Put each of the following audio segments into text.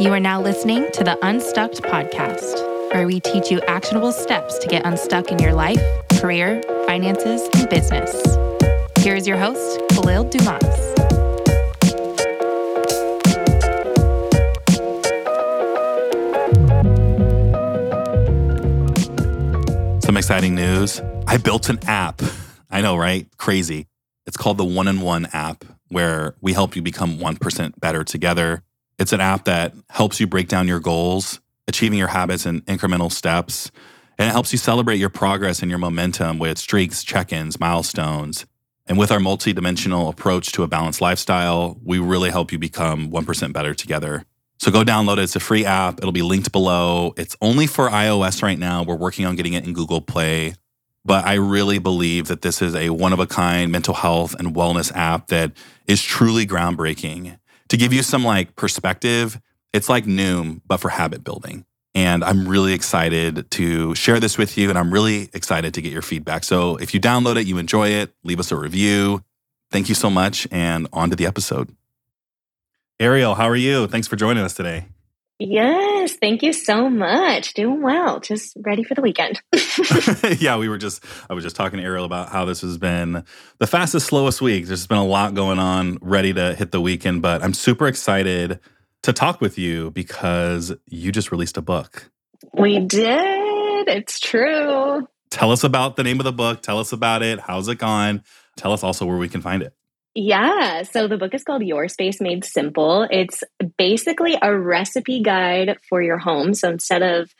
You are now listening to the Unstuck podcast, where we teach you actionable steps to get unstuck in your life, career, finances, and business. Here is your host, Kahlil Dumas. Some exciting news. I built an app. I know, right? Crazy. It's called the One and One app, where we help you become 1% better together. It's an app that helps you break down your goals, achieving your habits in incremental steps, and it helps you celebrate your progress and your momentum with streaks, check ins, milestones. And with our multi-dimensional approach to a balanced lifestyle, we really help you become 1% better together. So go download it. It's a free app. It'll be linked below. It's only for iOS right now. We're working on getting it in Google Play. But I really believe that this is a one of a kind mental health and wellness app that is truly groundbreaking. To give you some like perspective, it's like Noom, but for habit building. And I'm really excited to share this with you. And I'm really excited to get your feedback. So if you download it, you enjoy it, leave us a review. Thank you so much. And on to the episode. Ariel, how are you? Thanks for joining us today. Yes, thank you so much. Doing well. Just ready for the weekend. yeah, we were just I was just talking to Ariel about how this has been the fastest, slowest week. There's been a lot going on, ready to hit the weekend, but I'm super excited to talk with you because you just released a book. We did. It's true. Tell us about the name of the book. Tell us about it. How's it gone? Tell us also where we can find it. Yeah. So the book is called Your Space Made Simple. It's basically a recipe guide for your home. So instead of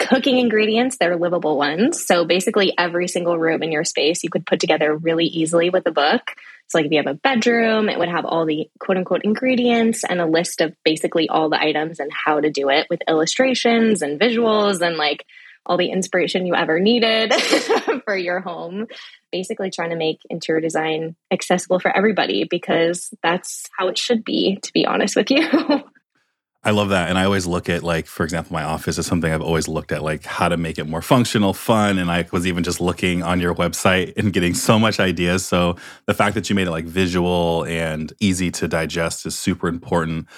cooking ingredients, they're livable ones. So basically, every single room in your space you could put together really easily with a book. So, like if you have a bedroom, it would have all the quote unquote ingredients and a list of basically all the items and how to do it with illustrations and visuals and like all the inspiration you ever needed for your home. Basically, trying to make interior design accessible for everybody because that's how it should be, to be honest with you. I love that. And I always look at, like, for example, my office is something I've always looked at, like how to make it more functional, fun. And I was even just looking on your website and getting so much ideas. So the fact that you made it like visual and easy to digest is super important.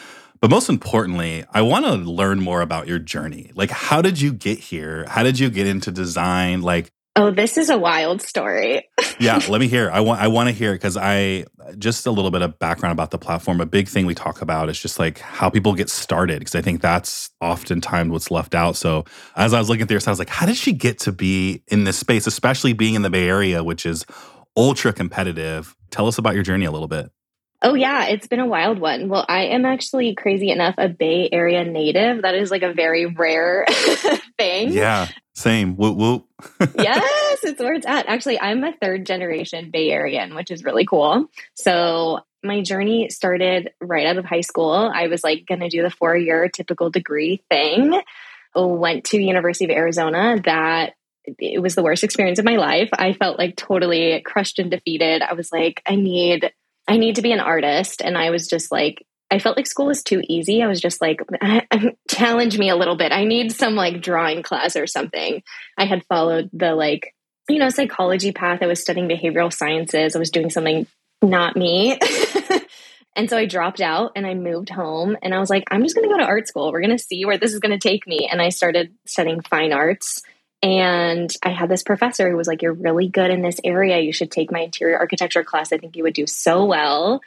But most importantly, I want to learn more about your journey. Like, how did you get here? How did you get into design? Like, oh, this is a wild story. yeah, let me hear. I want I want to hear because I just a little bit of background about the platform. A big thing we talk about is just like how people get started because I think that's oftentimes what's left out. So as I was looking through this, I was like, how did she get to be in this space, especially being in the Bay Area, which is ultra competitive? Tell us about your journey a little bit. Oh, yeah, it's been a wild one. Well, I am actually crazy enough a Bay Area native. That is like a very rare thing. Yeah, same. Whoop, whoop. yes, it's where it's at. Actually, I'm a third generation Bay Arean, which is really cool. So, my journey started right out of high school. I was like going to do the four year typical degree thing. Went to University of Arizona. That it was the worst experience of my life. I felt like totally crushed and defeated. I was like, I need I need to be an artist. And I was just like, I felt like school was too easy. I was just like, challenge me a little bit. I need some like drawing class or something. I had followed the like, you know, psychology path. I was studying behavioral sciences. I was doing something not me. and so I dropped out and I moved home and I was like, I'm just going to go to art school. We're going to see where this is going to take me. And I started studying fine arts and I had this professor who was like, You're really good in this area. You should take my interior architecture class. I think you would do so well.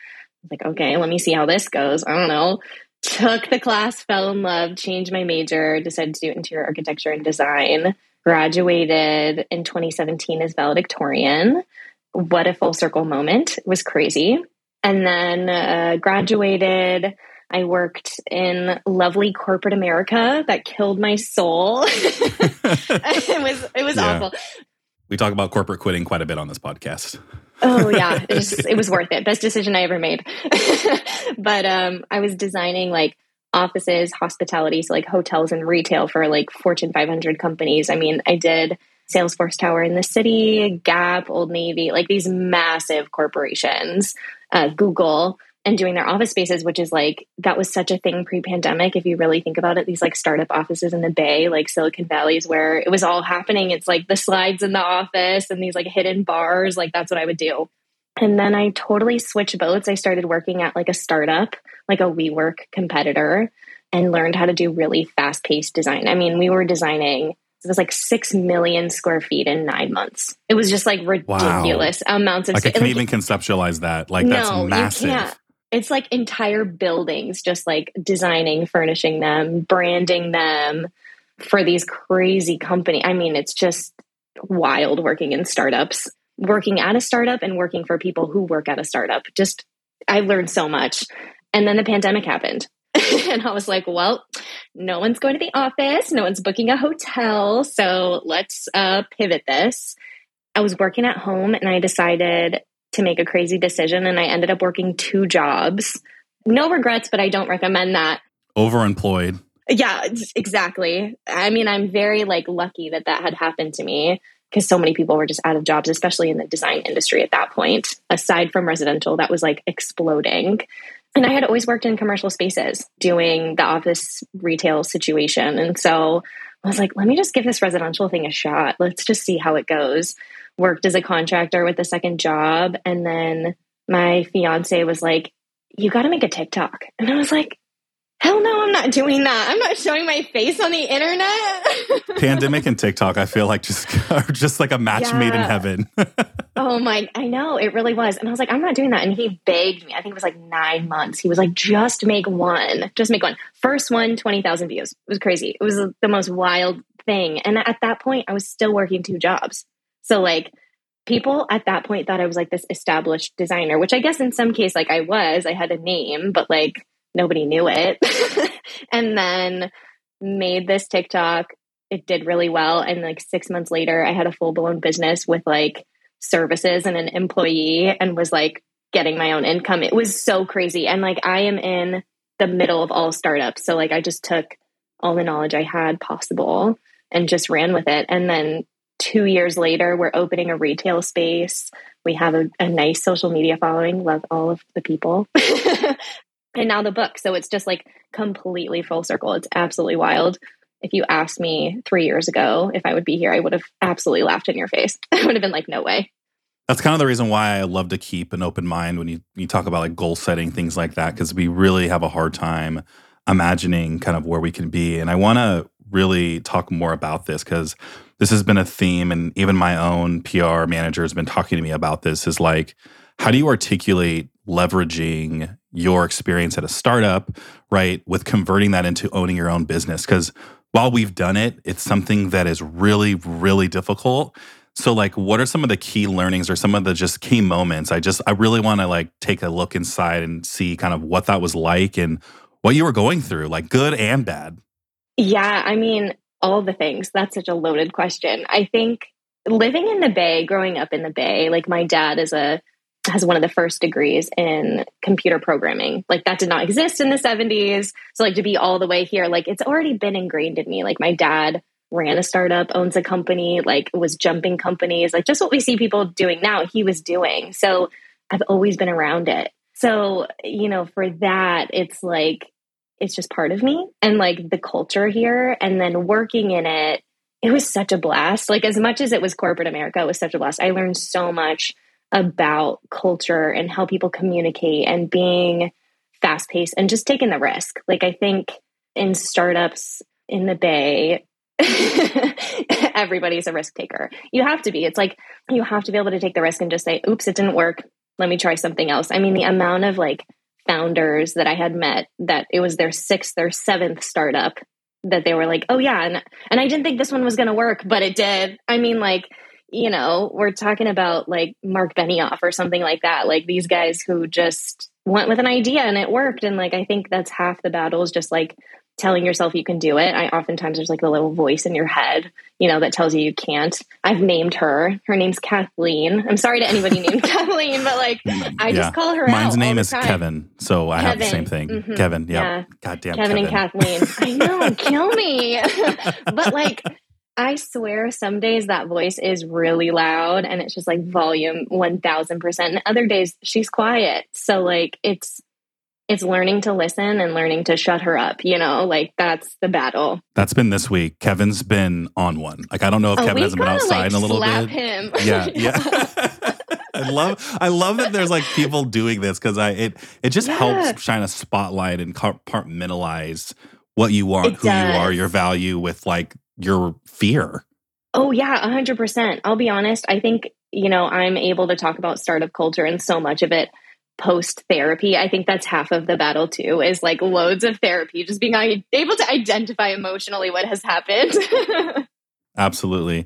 Like, Okay, let me see how this goes. I don't know. Took the class, fell in love, changed my major, decided to do interior architecture and design. Graduated in 2017 as valedictorian. What a full circle moment. It was crazy. And then uh, graduated I worked in lovely corporate America that killed my soul. it was it was yeah. awful. We talk about corporate quitting quite a bit on this podcast. Oh yeah, it was, it was worth it. Best decision I ever made. but um, I was designing like offices, hospitality, so like hotels and retail for like Fortune 500 companies. I mean, I did Salesforce Tower in the city, Gap, Old Navy, like these massive corporations, uh, Google and doing their office spaces, which is like that was such a thing pre pandemic. If you really think about it, these like startup offices in the Bay, like Silicon Valley's where it was all happening. It's like the slides in the office and these like hidden bars. Like that's what I would do. And then I totally switched boats. I started working at like a startup, like a WeWork competitor. and learned how to do really fast paced design. I mean, we were designing it was like six million square feet in nine months. It was just like ridiculous wow. amounts of. Like I can't like, even conceptualize that. Like no, that's massive. You can't. It's like entire buildings, just like designing, furnishing them, branding them for these crazy company. I mean, it's just wild working in startups, working at a startup and working for people who work at a startup. Just I learned so much. And then the pandemic happened. and I was like, well, no one's going to the office, no one's booking a hotel, so let's uh, pivot this. I was working at home and I decided to make a crazy decision, and I ended up working two jobs. No regrets, but I don't recommend that. Overemployed. Yeah, exactly. I mean, I'm very like lucky that that had happened to me because so many people were just out of jobs, especially in the design industry at that point. Aside from residential, that was like exploding. And I had always worked in commercial spaces doing the office retail situation. And so I was like, let me just give this residential thing a shot. Let's just see how it goes. Worked as a contractor with a second job. And then my fiance was like, you got to make a TikTok. And I was like, Hell no, I'm not doing that. I'm not showing my face on the internet. Pandemic and TikTok, I feel like just are just like a match yeah. made in heaven. oh my, I know it really was. And I was like, I'm not doing that. And he begged me. I think it was like nine months. He was like, just make one, just make one. First one, 20,000 views. It was crazy. It was the most wild thing. And at that point, I was still working two jobs. So like, people at that point thought I was like this established designer, which I guess in some case, like I was, I had a name, but like nobody knew it. and then made this TikTok. It did really well. And like six months later, I had a full blown business with like services and an employee and was like getting my own income. It was so crazy. And like I am in the middle of all startups. So like I just took all the knowledge I had possible and just ran with it. And then two years later, we're opening a retail space. We have a, a nice social media following. Love all of the people. and now the book. So it's just like completely full circle. It's absolutely wild. If you asked me three years ago if I would be here, I would have absolutely laughed in your face. I would have been like, no way. That's kind of the reason why I love to keep an open mind when you, you talk about like goal setting, things like that, because we really have a hard time imagining kind of where we can be. And I want to really talk more about this because this has been a theme, and even my own PR manager has been talking to me about this is like, how do you articulate leveraging your experience at a startup, right, with converting that into owning your own business? Because while we've done it, it's something that is really, really difficult. So, like, what are some of the key learnings or some of the just key moments? I just, I really want to like take a look inside and see kind of what that was like and what you were going through, like good and bad. Yeah, I mean, all the things. That's such a loaded question. I think living in the Bay, growing up in the Bay, like my dad is a has one of the first degrees in computer programming. Like that did not exist in the 70s. So like to be all the way here, like it's already been ingrained in me. Like my dad ran a startup, owns a company, like was jumping companies, like just what we see people doing now, he was doing. So I've always been around it. So, you know, for that, it's like it's just part of me and like the culture here and then working in it, it was such a blast. Like as much as it was corporate America, it was such a blast. I learned so much about culture and how people communicate and being fast paced and just taking the risk. Like, I think in startups in the Bay, everybody's a risk taker. You have to be. It's like you have to be able to take the risk and just say, oops, it didn't work. Let me try something else. I mean, the amount of like founders that I had met that it was their sixth or seventh startup that they were like, oh yeah, and and I didn't think this one was gonna work, but it did. I mean, like you know, we're talking about like Mark Benioff or something like that, like these guys who just went with an idea and it worked. And like, I think that's half the battle is just like telling yourself you can do it. I oftentimes there's like a little voice in your head, you know, that tells you you can't. I've named her. Her name's Kathleen. I'm sorry to anybody named Kathleen, but like I yeah. just call her. Mine's name is time. Kevin, so I Kevin. have the same thing. Mm-hmm. Kevin. Yep. Yeah. Goddamn. Kevin, Kevin and Kathleen. I know, kill me. but like I swear some days that voice is really loud and it's just like volume 1000%. And other days she's quiet. So like it's it's learning to listen and learning to shut her up, you know? Like that's the battle. That's been this week. Kevin's been on one. Like I don't know if oh, Kevin hasn't been outside like, in a little slap bit. him. Yeah, yeah. I love I love that there's like people doing this because I it it just yeah. helps shine a spotlight and compartmentalize what you want, It who you are, your value with like your fear. Oh yeah, a hundred percent. I'll be honest. I think you know I'm able to talk about startup culture and so much of it post therapy. I think that's half of the battle too. Is like loads of therapy, just being able to identify emotionally what has happened. Absolutely.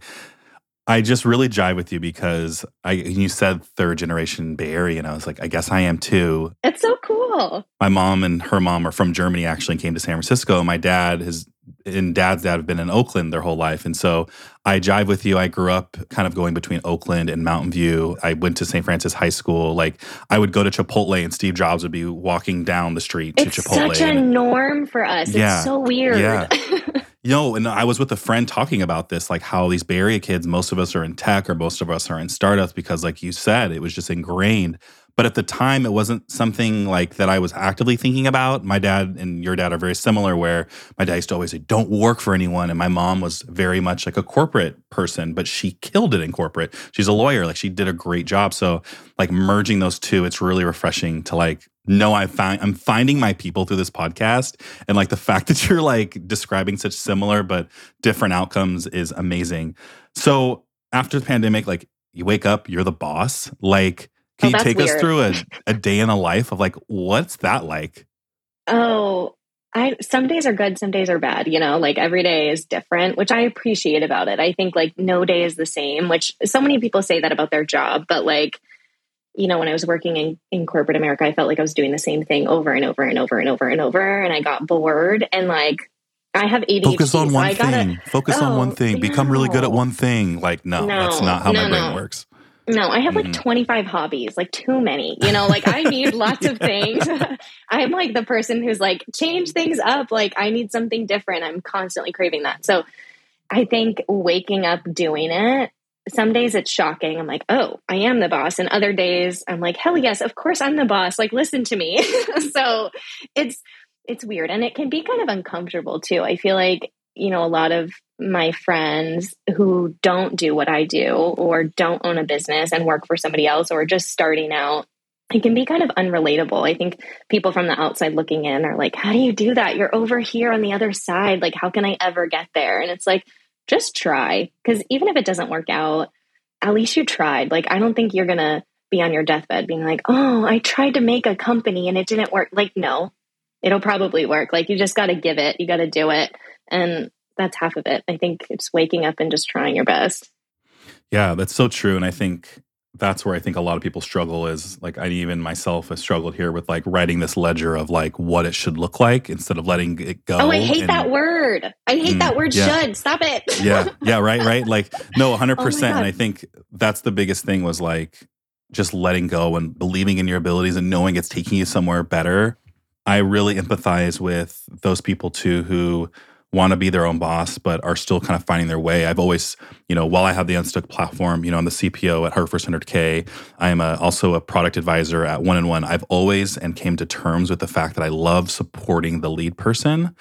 I just really jive with you because I you said third generation Bay Area, and I was like, I guess I am too. it's so cool. My mom and her mom are from Germany, actually, and came to San Francisco. My dad has and dad's dad have been in Oakland their whole life. And so I jive with you. I grew up kind of going between Oakland and Mountain View. I went to St. Francis High School. Like I would go to Chipotle and Steve Jobs would be walking down the street to It's Chipotle. such a norm for us. Yeah, It's so weird. yeah. You know, and I was with a friend talking about this, like how these Bay Area kids, most of us are in tech or most of us are in startups because, like you said, it was just ingrained. But at the time, it wasn't something like that I was actively thinking about. My dad and your dad are very similar, where my dad used to always say, Don't work for anyone. And my mom was very much like a corporate person, but she killed it in corporate. She's a lawyer. Like she did a great job. So, like merging those two, it's really refreshing to like know I find I'm finding my people through this podcast. And like the fact that you're like describing such similar but different outcomes is amazing. So after the pandemic, like you wake up, you're the boss. Like, can Oh, you take us through a, a day in a life of like what's that like? Oh, I some days are good, some days are bad, you know, like every day is different, which I appreciate about it. I think like no day is the same, which so many people say that about their job, but like you know, when I was working in, in corporate America, I felt like I was doing the same thing over and over and over and over and over. And I got bored. And like, I have ADHD. Focus on so one I gotta, thing. Focus on one Oh, thing. Become really good at one thing. Like, no, that's not how my brain no. works. No, I have like Mhm. 25 hobbies, like too many. You know, like I need lots of things. I'm like the person who's like, change things up. Like I need something different. I'm constantly craving that. So I think waking up doing it, some days it's shocking. I'm like, oh, I am the boss. And other days I'm like, hell yes, of course I'm the boss. Like, listen to me. so it's, it's weird. And it can be kind of uncomfortable too. I feel like, you know, a lot of my friends who don't do what I do or don't own a business and work for somebody else or just starting out, it can be kind of unrelatable. I think people from the outside looking in are like, how do you do that? You're over here on the other side. Like, how can I ever get there? And it's like, just try. Because even if it doesn't work out, at least you tried. Like, I don't think you're going to be on your deathbed being like, oh, I tried to make a company and it didn't work. Like, no, it'll probably work. Like, you just got to give it, you got to do it. And that's half of it. I think it's waking up and just trying your best. Yeah, that's so true. And I think that's where I think a lot of people struggle is like I even myself have struggled here with like writing this ledger of like what it should look like instead of letting it go. Oh, I hate and- that word. I hate Mm, that word yeah. should. Stop it. yeah, yeah, right, right. Like no, hundred Oh my percent. And I think that's the biggest thing was like just letting go and believing in your abilities and knowing it's taking you somewhere better. I really empathize with those people too who want to be their own boss but are still kind of finding their way. I've always, you know, while I have the Unstuck platform, you know, I'm the CPO at Hartford 100K. I am a, also a product advisor at One and One. I've always and came to terms with the fact that I love supporting the lead person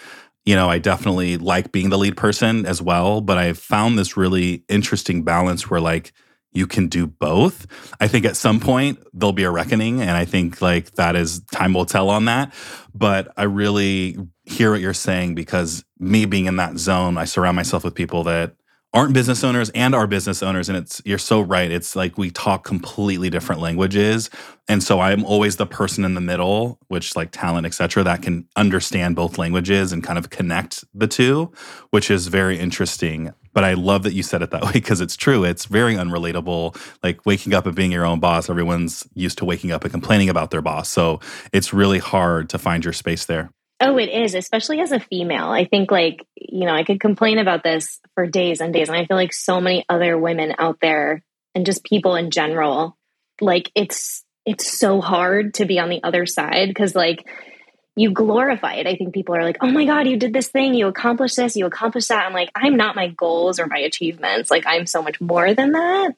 you know, I definitely like being the lead person as well, but I've found this really interesting balance where like you can do both. I think at some point there'll be a reckoning, and I think like that is time will tell on that. But I really hear what you're saying because me being in that zone, I surround myself with people that aren't business owners and are business owners and it's you're so right. It's like we talk completely different languages. And so i'm always the person in the middle which like talent etc that can understand both languages and kind of connect the two which is very interesting. But i love that you said it that way because it's true. It's very unrelatable. Like waking up and being your own boss everyone's used to waking up and complaining about their boss. So it's really hard to find your space there Oh, it is, especially as a female. I think, like, you know, I could complain about this for days and days. And I feel like so many other women out there and just people in general, like, it's, it's so hard to be on the other side because, like, you glorify it. I think people are like, oh my God, you did this thing, you accomplished this, you accomplished that. I'm like, I'm not my goals or my achievements. Like, I'm so much more than that.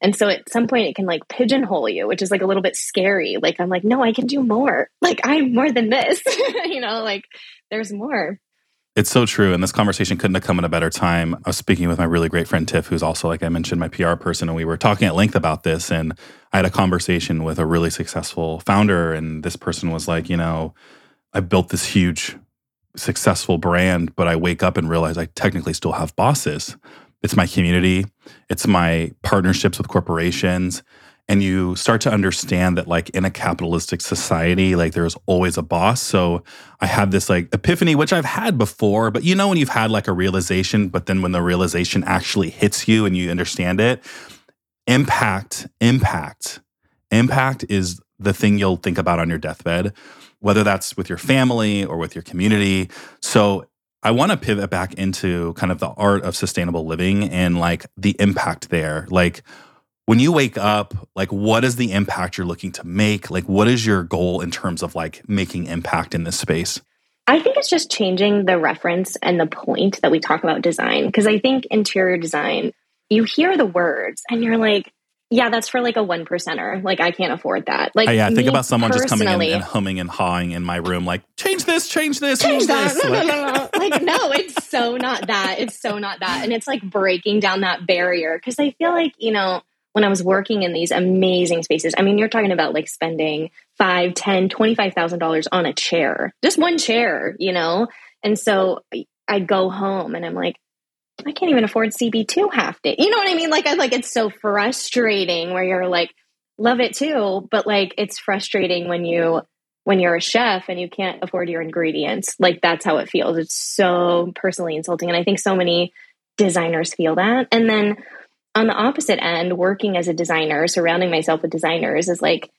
And so at some point it can like pigeonhole you, which is like a little bit scary. Like I'm like, no, I can do more. Like I'm more than this. you know, like there's more. It's so true. And this conversation couldn't have come at a better time. I was speaking with my really great friend Tiff, who's also, like I mentioned, my PR person, and we were talking at length about this. And I had a conversation with a really successful founder, and this person was like, you know, I built this huge successful brand, but I wake up and realize I technically still have bosses. It's my community, it's my partnerships with corporations. And you start to understand that, like, in a capitalistic society, like, there's always a boss. So I had this, like, epiphany, which I've had before, but you know, when you've had, like, a realization, but then when the realization actually hits you and you understand it, impact, impact, impact is the thing you'll think about on your deathbed, whether that's with your family or with your community. So I want to pivot back into kind of the art of sustainable living and like the impact there. Like when you wake up, like what is the impact you're looking to make? Like what is your goal in terms of like making impact in this space? I think it's just changing the reference and the point that we talk about design. Because I think interior design, you hear the words and you're like, yeah, that's for like a one percenter. Like I can't afford that. Like uh, yeah, think about someone just coming in and humming and hawing in my room, like change this, change this, change that. This. No, like, no, no, no. like no, it's so not that. It's so not that, and it's like breaking down that barrier because I feel like you know when I was working in these amazing spaces. I mean, you're talking about like spending five, ten, twenty-five thousand dollars on a chair, just one chair, you know. And so I go home and I'm like, I can't even afford CB2 half day. You know what I mean? Like, I like it's so frustrating where you're like, love it too, but like it's frustrating when you when you're a chef and you can't afford your ingredients. Like that's how it feels. It's so personally insulting. And I think so many designers feel that. And then on the opposite end, working as a designer, surrounding myself with designers is like,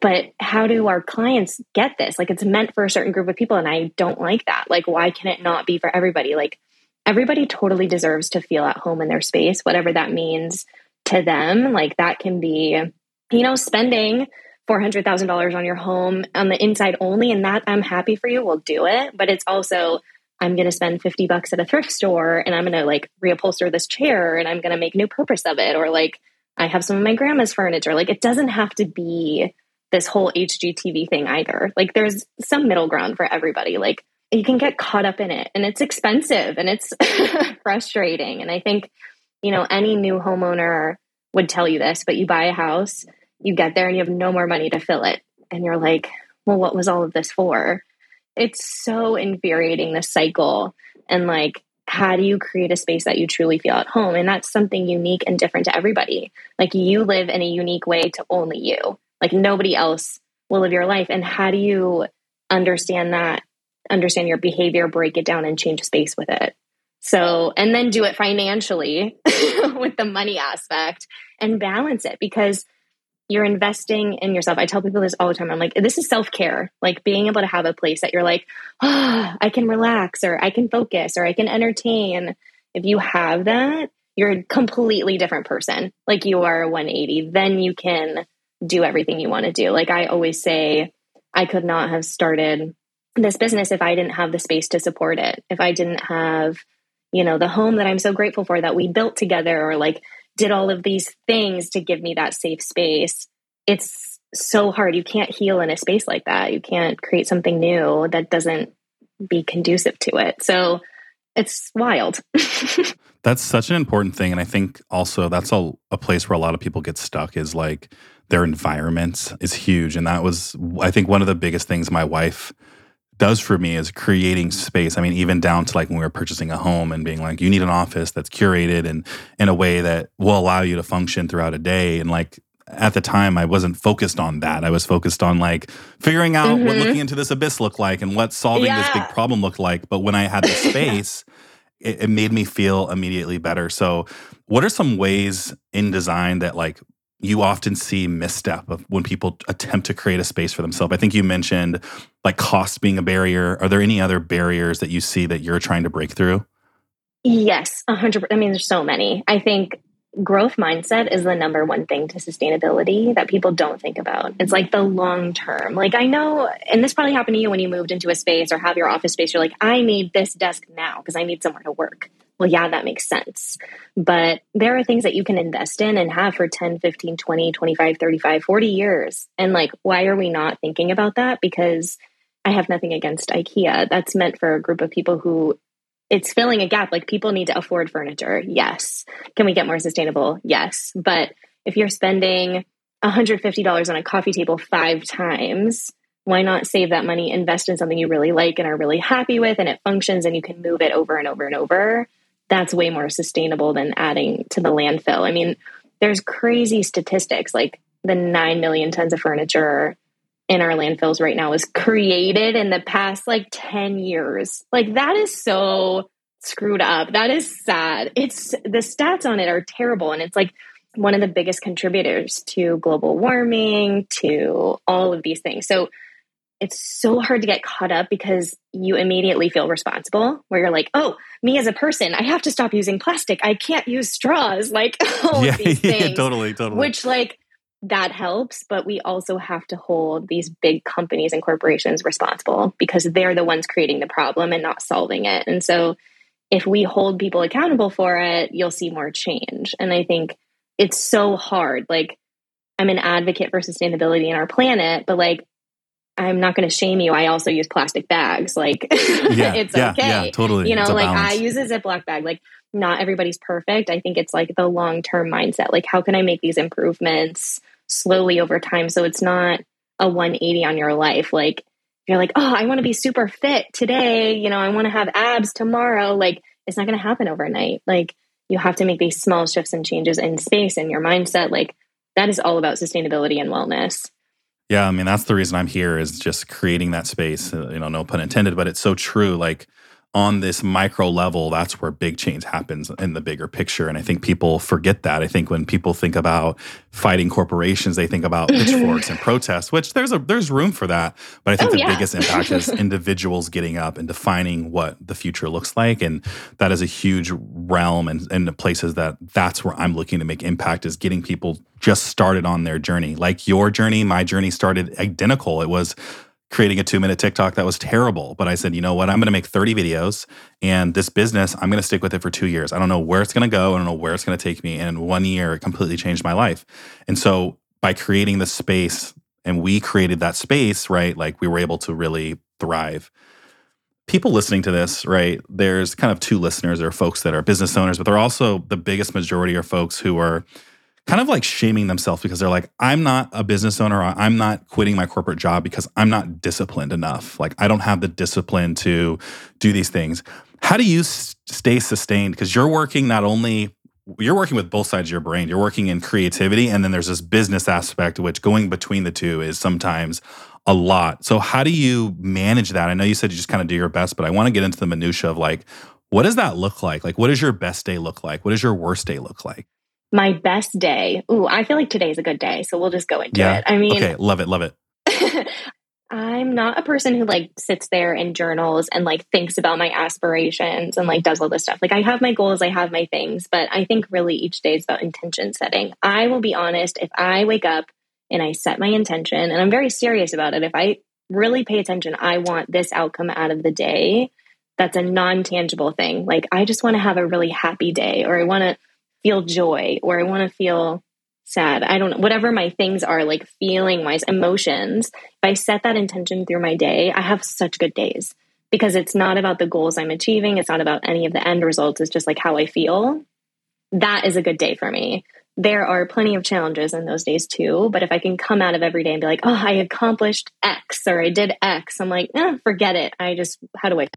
but how do our clients get this? Like it's meant for a certain group of people and I don't like that. Like why can it not be for everybody? Like everybody totally deserves to feel at home in their space, whatever that means to them. Like that can be, you know, spending $400,000 on your home on the inside only. And that I'm happy for you, we'll do it. But it's also, I'm going to spend 50 bucks at a thrift store and I'm going to like reupholster this chair and I'm going to make new purpose of it. Or like, I have some of my grandma's furniture. Like, it doesn't have to be this whole HGTV thing either. Like, there's some middle ground for everybody. Like, you can get caught up in it and it's expensive and it's frustrating. And I think, you know, any new homeowner would tell you this, but you buy a house, you get there and you have no more money to fill it. And you're like, well, what was all of this for? It's so infuriating, the cycle. And like, how do you create a space that you truly feel at home? And that's something unique and different to everybody. Like, you live in a unique way to only you, like, nobody else will live your life. And how do you understand that understand your behavior, break it down, and change space with it. So, and then do it financially with the money aspect and balance it because you're investing in yourself. I tell people this all the time. I'm like, this is self care, like being able to have a place that you're like, oh, I can relax or I can focus or I can entertain. If you have that, you're a completely different person. Like you are a 180. Then you can do everything you want to do. Like I always say, I could not have started this business if I didn't have the space to support it, if I didn't have, you know, the home that I'm so grateful for that we built together or like did all of these things to give me that safe space. It's so hard. You can't heal in a space like that. You can't create something new that doesn't be conducive to it. So it's wild. that's such an important thing. And I think also that's a, a place where a lot of people get stuck is like their environment is huge. And that was, I think, one of the biggest things my wife does for me is creating space. I mean, even down to like when we were purchasing a home and being like, you need an office that's curated and in a way that will allow you to function throughout a day. And like at the time, I wasn't focused on that. I was focused on like figuring out mm-hmm. what looking into this abyss looked like and what solving yeah. this big problem looked like. But when I had the space, it, it made me feel immediately better. So, what are some ways in design that like you often see misstep of when people attempt to create a space for themselves. I think you mentioned like cost being a barrier. Are there any other barriers that you see that you're trying to break through? Yes, 100 I mean there's so many. I think growth mindset is the number one thing to sustainability that people don't think about. It's like the long term. Like I know, and this probably happened to you when you moved into a space or have your office space. You're like, I need this desk now because I need somewhere to work well, yeah, that makes sense. But there are things that you can invest in and have for 10, 15, 20, 25, 35, 40 years. And like, why are we not thinking about that? Because I have nothing against IKEA. That's meant for a group of people who it's filling a gap. Like, people need to afford furniture. Yes. Can we get more sustainable? Yes. But if you're spending $150 on a coffee table five times, why not save that money, invest in something you really like and are really happy with, and it functions and you can move it over and over and over? That's way more sustainable than adding to the landfill. I mean, there's crazy statistics like the 9 million tons of furniture in our landfills right now was created in the past like 10 years. Like that is so screwed up. That is sad. It's the stats on it are terrible and it's like one of the biggest contributors to global warming, to all of these things. So it's so hard to get caught up because you immediately feel responsible where you're like, oh, me as a person, I have to stop using plastic. I can't use straws. Like all yeah, these things. Yeah, totally, totally. Which like that helps, but we also have to hold these big companies and corporations responsible because they're the ones creating the problem and not solving it. And so if we hold people accountable for it, you'll see more change. And I think it's so hard. Like, I'm an advocate for sustainability in our planet, but like, I'm not going to shame you. I also use plastic bags. Like, yeah, it's yeah, okay. Yeah, totally. You know, like balance. I use a Ziploc bag. Like, not everybody's perfect. I think it's like the long term mindset. Like, how can I make these improvements slowly over time so it's not a 180 on your life? Like, you're like, oh, I want to be super fit today. You know, I want to have abs tomorrow. Like, it's not going to happen overnight. Like, you have to make these small shifts and changes in space and your mindset. Like, that is all about sustainability and wellness. Yeah, I mean that's the reason I'm here is just creating that space. Uh, you know, no pun intended, but it's so true. Like on this micro level, that's where big change happens in the bigger picture. And I think people forget that. I think when people think about fighting corporations, they think about pitchforks and protests, which there's a there's room for that. But I think oh, the yeah. biggest impact is individuals getting up and defining what the future looks like. And that is a huge realm and, and the places that that's where I'm looking to make impact is getting people just started on their journey. Like your journey, my journey started identical. It was creating a two minute TikTok that was terrible. But I said, you know what? I'm going to make 30 videos and this business, I'm going to stick with it for two years. I don't know where it's going to go. I don't know where it's going to take me. And in one year, it completely changed my life. And so by creating the space, and we created that space, right? Like we were able to really thrive. People listening to this, right? There's kind of two listeners. Are folks that are business owners, but they're also the biggest majority are folks who are kind of like shaming themselves because they're like, I'm not a business owner. I'm not quitting my corporate job because I'm not disciplined enough. Like, I don't have the discipline to do these things. How do you stay sustained? Because you're working not only you're working with both sides of your brain. You're working in creativity, and then there's this business aspect, which going between the two is sometimes a lot. So, how do you manage that? I know you said you just kind of do your best, but I want to get into the minutia of like, what does that look like? Like, what does your best day look like? What does your worst day look like? My best day. Ooh, I feel like today's a good day, so we'll just go into yeah. it. I mean, okay, love it, love it. I'm not a person who like sits there and journals and like thinks about my aspirations and like does all this stuff. Like I have my goals, I have my things, but I think really each day is about intention setting. I will be honest, if I wake up and I set my intention and I'm very serious about it, if I really pay attention, I want this outcome out of the day. That's a non tangible thing. Like I just want to have a really happy day or I want to feel joy or I want to feel sad. I don't know, whatever my things are, like feeling wise, emotions. If I set that intention through my day, I have such good days because it's not about the goals I'm achieving. It's not about any of the end results. It's just like how I feel. That is a good day for me. There are plenty of challenges in those days too. But if I can come out of every day and be like, oh, I accomplished X or I did X, I'm like, eh, forget it. I just, how do I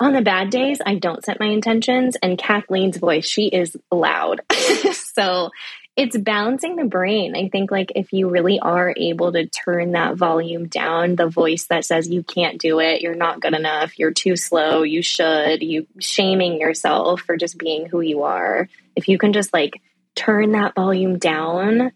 on the bad days, I don't set my intentions. And Kathleen's voice, she is loud. so it's balancing the brain. I think, like, if you really are able to turn that volume down, the voice that says you can't do it, you're not good enough, you're too slow, you should, you shaming yourself for just being who you are. If you can just like turn that volume down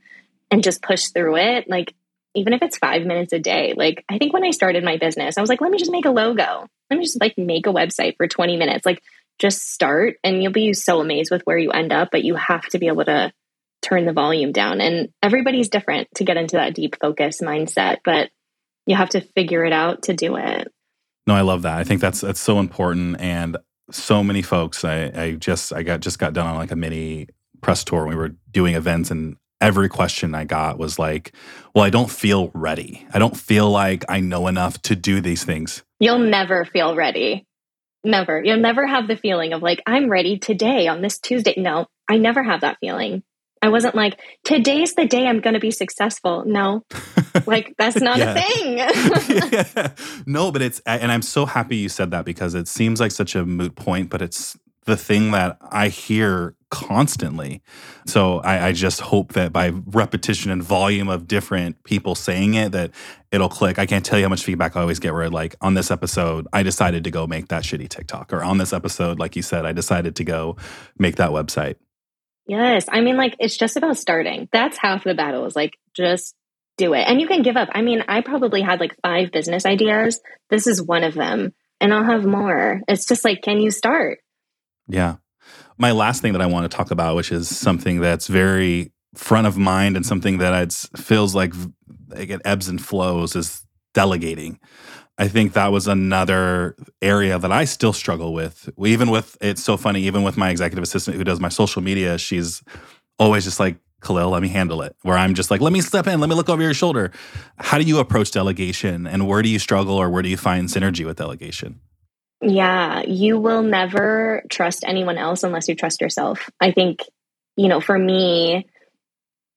and just push through it, like, even if it's five minutes a day, like, I think when I started my business, I was like, let me just make a logo let me just like make a website for 20 minutes. Like just start and you'll be so amazed with where you end up, but you have to be able to turn the volume down. And everybody's different to get into that deep focus mindset, but you have to figure it out to do it. No, I love that. I think that's that's so important and so many folks I, I just I got just got done on like a mini press tour. We were doing events and every question I got was like, well, I don't feel ready. I don't feel like I know enough to do these things. You'll never feel ready. Never. You'll never have the feeling of like, I'm ready today on this Tuesday. No, I never have that feeling. I wasn't like, today's the day I'm going to be successful. No, like that's not a thing. yeah. No, but it's, and I'm so happy you said that because it seems like such a moot point, but it's the thing that I hear constantly. So I, I, just hope that by repetition and volume of different people saying it, that it'll click. I can't tell you how much feedback I always get where like on this episode, I decided to go make that shitty TikTok. Or on this episode, like you said, I decided to go make that website. Yes. I mean, like it's just about starting. That's half the battle is like just do it. And you can give up. I mean, I probably had like five business ideas. This is one of them. And I'll have more. It's just like, can you start? Yeah. My last thing that I want to talk about, which is something that's very front of mind and something that it feels like it ebbs and flows, is delegating. I think that was another area that I still struggle with. Even with it's so funny, even with my executive assistant who does my social media, she's always just like, Kahlil, let me handle it. Where I'm just like, let me step in, let me look over your shoulder. How do you approach delegation and where do you struggle or where do you find synergy with delegation? Yeah, you will never trust anyone else unless you trust yourself. I think, you know, for me,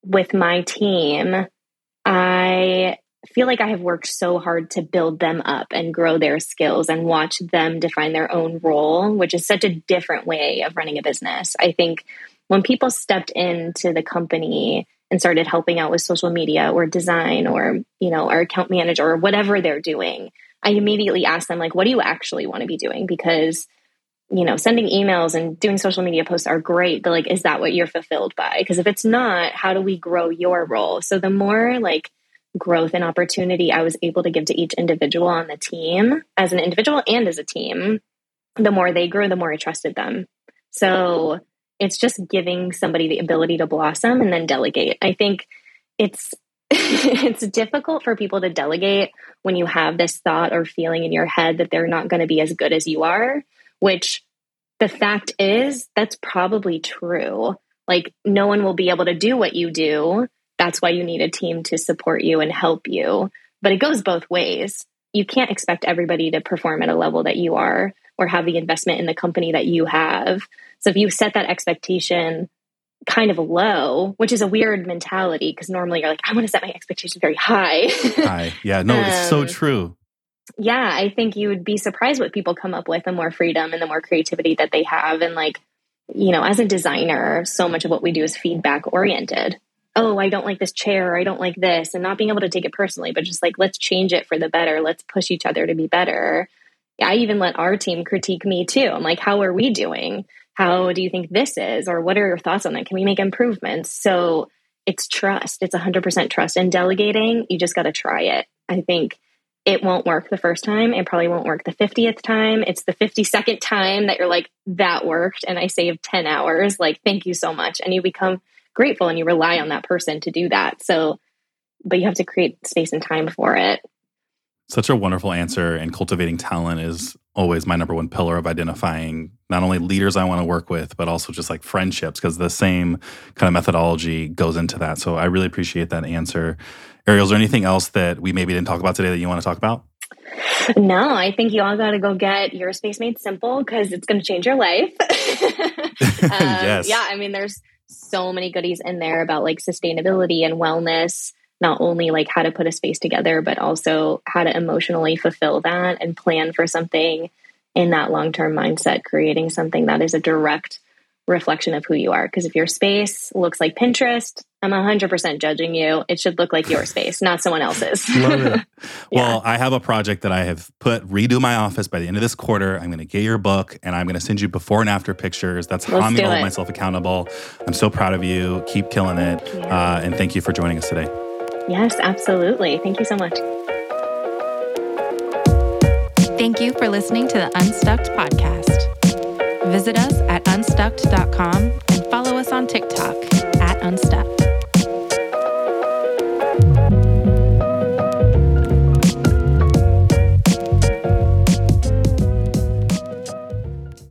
with my team, I feel like I have worked so hard to build them up and grow their skills and watch them define their own role, which is such a different way of running a business. I think when people stepped into the company and started helping out with social media or design or, you know, our account manager or whatever they're doing, I immediately ask them, like, what do you actually want to be doing? Because, you know, sending emails and doing social media posts are great, but like, is that what you're fulfilled by? Because if it's not, how do we grow your role? So the more like growth and opportunity I was able to give to each individual on the team, as an individual and as a team, the more they grew, the more I trusted them. So it's just giving somebody the ability to blossom and then delegate. I think it's it's difficult for people to delegate when you have this thought or feeling in your head that they're not going to be as good as you are, which the fact is that's probably true. Like no one will be able to do what you do. That's why you need a team to support you and help you. But it goes both ways. You can't expect everybody to perform at a level that you are or have the investment in the company that you have. So if you set that expectation kind of low, which is a weird mentality because normally you're like, I want to set my expectations very high. high. Yeah, no, um, it's so um, true. Yeah, I think you would be surprised what people come up with the more freedom and the more creativity that they have. And like, you know, as a designer, so much of what we do is feedback oriented. Oh, I don't like this chair, or I don't like this, and not being able to take it personally, but just like, let's change it for the better. Let's push each other to be better. I even let our team critique me too. I'm like, how are we doing? How do you think this is or what are your thoughts on that? Can we make improvements? So it's trust. It's 100% trust. And delegating you just got to try it. I think it won't work the first time. It probably won't work the 50th time. It's the 52nd time that you're like that worked and i saved 10 hours. Like thank you so much. And you become grateful and you rely on that person to do that. So but you have to create space and time for it. Such a wonderful answer and cultivating talent is always my number one pillar of identifying not only leaders I want to work with, but also just like friendships, because the same kind of methodology goes into that. So I really appreciate that answer. Ariel, is there anything else that we maybe didn't talk about today that you want to talk about? No, I think you all got to go get your space made simple because it's going to change your life. um, yes. Yeah, I mean, there's so many goodies in there about like sustainability and wellness not only like how to put a space together, but also how to emotionally fulfill that and plan for something in that long term mindset, creating something that is a direct reflection of who you are. Because if your space looks like Pinterest, I'm 100% judging you. It should look like your space, not someone else's. Love it. yeah. Well, I have a project that I have put redo my office by the end of this quarter. I'm going to get your book and I'm going to send you before and after pictures. That's how Let's I'm going to hold myself accountable. I'm so proud of you. Keep killing it. Yeah. Uh, and thank you for joining us today. Yes, absolutely. Thank you so much. Thank you for listening to the Unstucked podcast. Visit us at unstucked.com and follow us on TikTok at Unstuck.